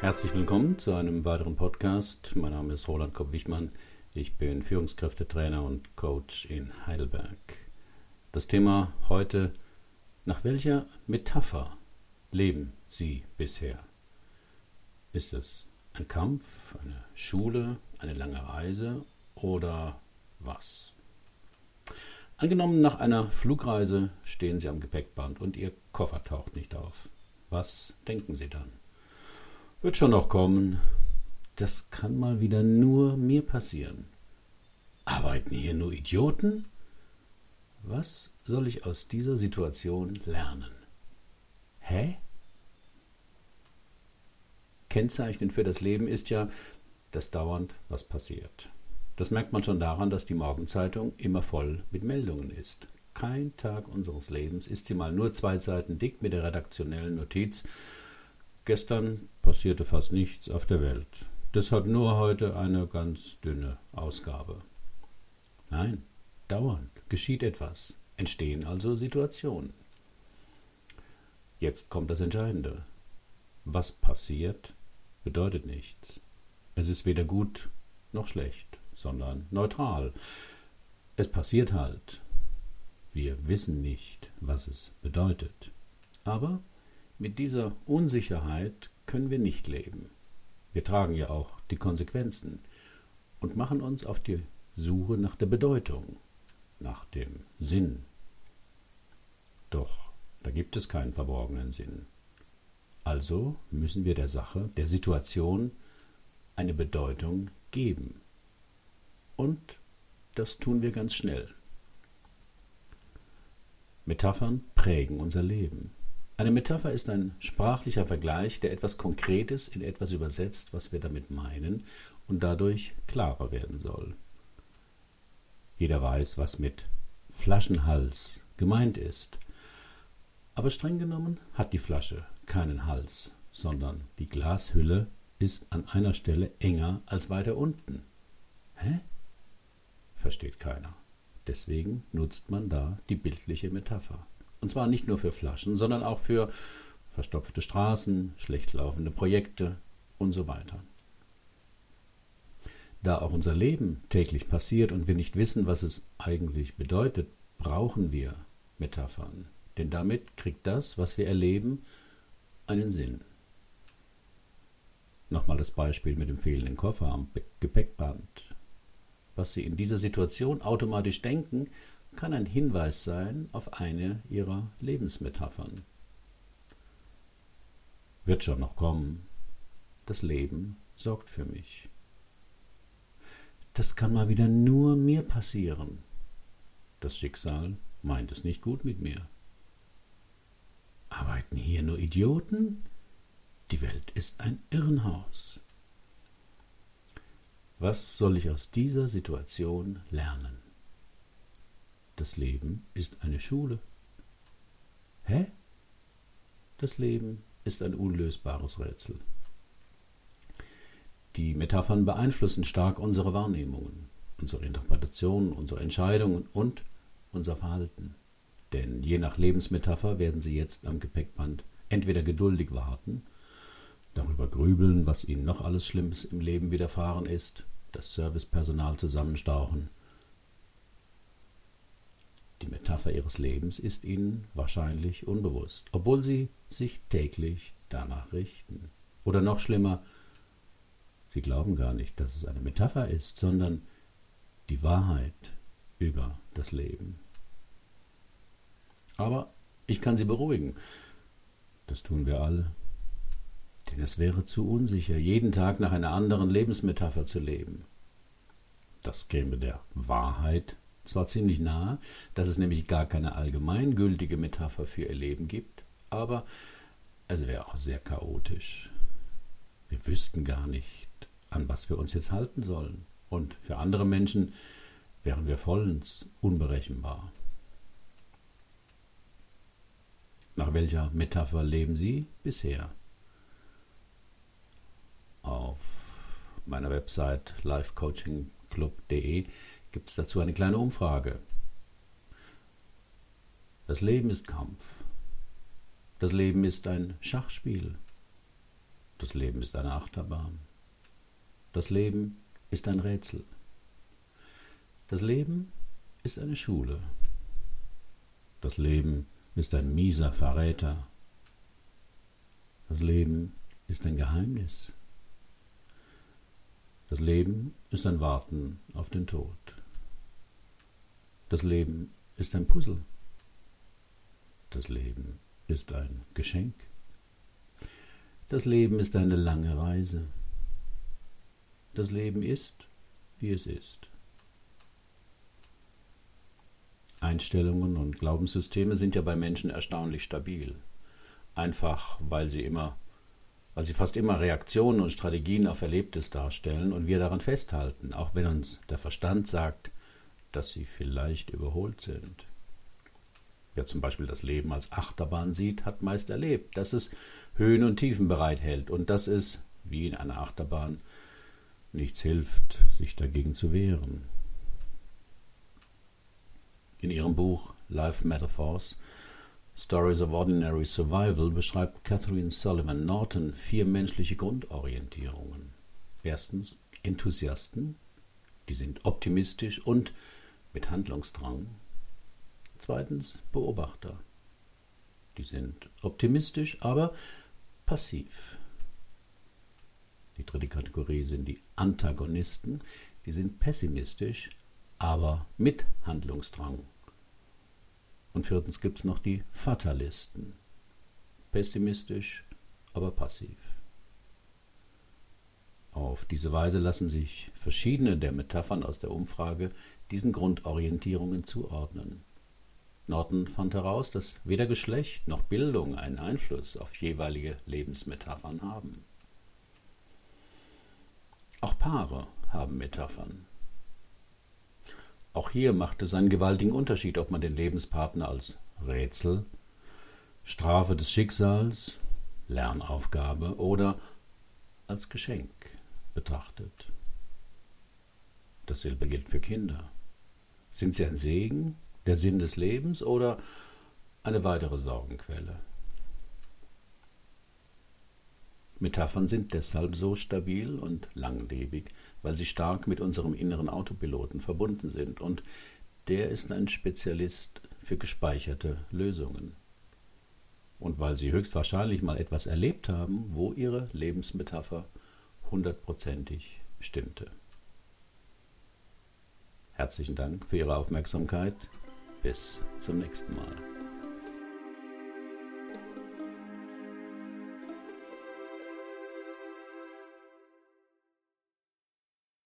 Herzlich willkommen zu einem weiteren Podcast. Mein Name ist Roland Kopp-Wichmann. Ich bin Führungskräftetrainer und Coach in Heidelberg. Das Thema heute: Nach welcher Metapher leben Sie bisher? Ist es ein Kampf, eine Schule, eine lange Reise oder was? Angenommen, nach einer Flugreise stehen Sie am Gepäckband und Ihr Koffer taucht nicht auf. Was denken Sie dann? Wird schon noch kommen. Das kann mal wieder nur mir passieren. Arbeiten hier nur Idioten? Was soll ich aus dieser Situation lernen? Hä? Kennzeichnend für das Leben ist ja, dass dauernd was passiert. Das merkt man schon daran, dass die Morgenzeitung immer voll mit Meldungen ist. Kein Tag unseres Lebens ist sie mal nur zwei Seiten dick mit der redaktionellen Notiz Gestern passierte fast nichts auf der Welt. Deshalb nur heute eine ganz dünne Ausgabe. Nein, dauernd geschieht etwas, entstehen also Situationen. Jetzt kommt das Entscheidende. Was passiert, bedeutet nichts. Es ist weder gut noch schlecht, sondern neutral. Es passiert halt. Wir wissen nicht, was es bedeutet. Aber mit dieser Unsicherheit können wir nicht leben. Wir tragen ja auch die Konsequenzen und machen uns auf die Suche nach der Bedeutung, nach dem Sinn. Doch da gibt es keinen verborgenen Sinn. Also müssen wir der Sache, der Situation eine Bedeutung geben. Und das tun wir ganz schnell. Metaphern prägen unser Leben. Eine Metapher ist ein sprachlicher Vergleich, der etwas Konkretes in etwas übersetzt, was wir damit meinen, und dadurch klarer werden soll. Jeder weiß, was mit Flaschenhals gemeint ist. Aber streng genommen hat die Flasche keinen Hals, sondern die Glashülle ist an einer Stelle enger als weiter unten. Hä? Versteht keiner. Deswegen nutzt man da die bildliche Metapher. Und zwar nicht nur für Flaschen, sondern auch für verstopfte Straßen, schlecht laufende Projekte und so weiter. Da auch unser Leben täglich passiert und wir nicht wissen, was es eigentlich bedeutet, brauchen wir Metaphern. Denn damit kriegt das, was wir erleben, einen Sinn. Nochmal das Beispiel mit dem fehlenden Koffer am Gepäckband. Was Sie in dieser Situation automatisch denken, kann ein Hinweis sein auf eine ihrer Lebensmetaphern. Wird schon noch kommen. Das Leben sorgt für mich. Das kann mal wieder nur mir passieren. Das Schicksal meint es nicht gut mit mir. Arbeiten hier nur Idioten? Die Welt ist ein Irrenhaus. Was soll ich aus dieser Situation lernen? Das Leben ist eine Schule. Hä? Das Leben ist ein unlösbares Rätsel. Die Metaphern beeinflussen stark unsere Wahrnehmungen, unsere Interpretationen, unsere Entscheidungen und unser Verhalten. Denn je nach Lebensmetapher werden Sie jetzt am Gepäckband entweder geduldig warten, darüber grübeln, was Ihnen noch alles Schlimmes im Leben widerfahren ist, das Servicepersonal zusammenstauchen Metapher ihres Lebens ist ihnen wahrscheinlich unbewusst, obwohl sie sich täglich danach richten. Oder noch schlimmer, sie glauben gar nicht, dass es eine Metapher ist, sondern die Wahrheit über das Leben. Aber ich kann Sie beruhigen, das tun wir alle, denn es wäre zu unsicher, jeden Tag nach einer anderen Lebensmetapher zu leben. Das käme der Wahrheit zwar ziemlich nahe, dass es nämlich gar keine allgemeingültige Metapher für ihr Leben gibt, aber es wäre auch sehr chaotisch. Wir wüssten gar nicht, an was wir uns jetzt halten sollen. Und für andere Menschen wären wir vollends unberechenbar. Nach welcher Metapher leben Sie bisher? Auf meiner Website lifecoachingclub.de gibt es dazu eine kleine Umfrage. Das Leben ist Kampf. Das Leben ist ein Schachspiel. Das Leben ist eine Achterbahn. Das Leben ist ein Rätsel. Das Leben ist eine Schule. Das Leben ist ein mieser Verräter. Das Leben ist ein Geheimnis. Das Leben ist ein Warten auf den Tod. Das Leben ist ein Puzzle. Das Leben ist ein Geschenk. Das Leben ist eine lange Reise. Das Leben ist, wie es ist. Einstellungen und Glaubenssysteme sind ja bei Menschen erstaunlich stabil. Einfach weil sie immer, weil sie fast immer Reaktionen und Strategien auf Erlebtes darstellen und wir daran festhalten, auch wenn uns der Verstand sagt, dass sie vielleicht überholt sind. Wer zum Beispiel das Leben als Achterbahn sieht, hat meist erlebt, dass es Höhen und Tiefen bereithält und dass es, wie in einer Achterbahn, nichts hilft, sich dagegen zu wehren. In ihrem Buch Life Metaphors Stories of Ordinary Survival beschreibt Catherine Sullivan Norton vier menschliche Grundorientierungen. Erstens Enthusiasten, die sind optimistisch und mit Handlungsdrang. Zweitens Beobachter, die sind optimistisch, aber passiv. Die dritte Kategorie sind die Antagonisten, die sind pessimistisch, aber mit Handlungsdrang. Und viertens gibt es noch die Fatalisten. Pessimistisch, aber passiv. Auf diese Weise lassen sich verschiedene der Metaphern aus der Umfrage diesen Grundorientierungen zuordnen. Norton fand heraus, dass weder Geschlecht noch Bildung einen Einfluss auf jeweilige Lebensmetaphern haben. Auch Paare haben Metaphern. Auch hier macht es einen gewaltigen Unterschied, ob man den Lebenspartner als Rätsel, Strafe des Schicksals, Lernaufgabe oder als Geschenk betrachtet. Dasselbe gilt für Kinder. Sind sie ein Segen, der Sinn des Lebens oder eine weitere Sorgenquelle? Metaphern sind deshalb so stabil und langlebig, weil sie stark mit unserem inneren Autopiloten verbunden sind und der ist ein Spezialist für gespeicherte Lösungen. Und weil sie höchstwahrscheinlich mal etwas erlebt haben, wo ihre Lebensmetapher hundertprozentig stimmte. Herzlichen Dank für Ihre Aufmerksamkeit. Bis zum nächsten Mal.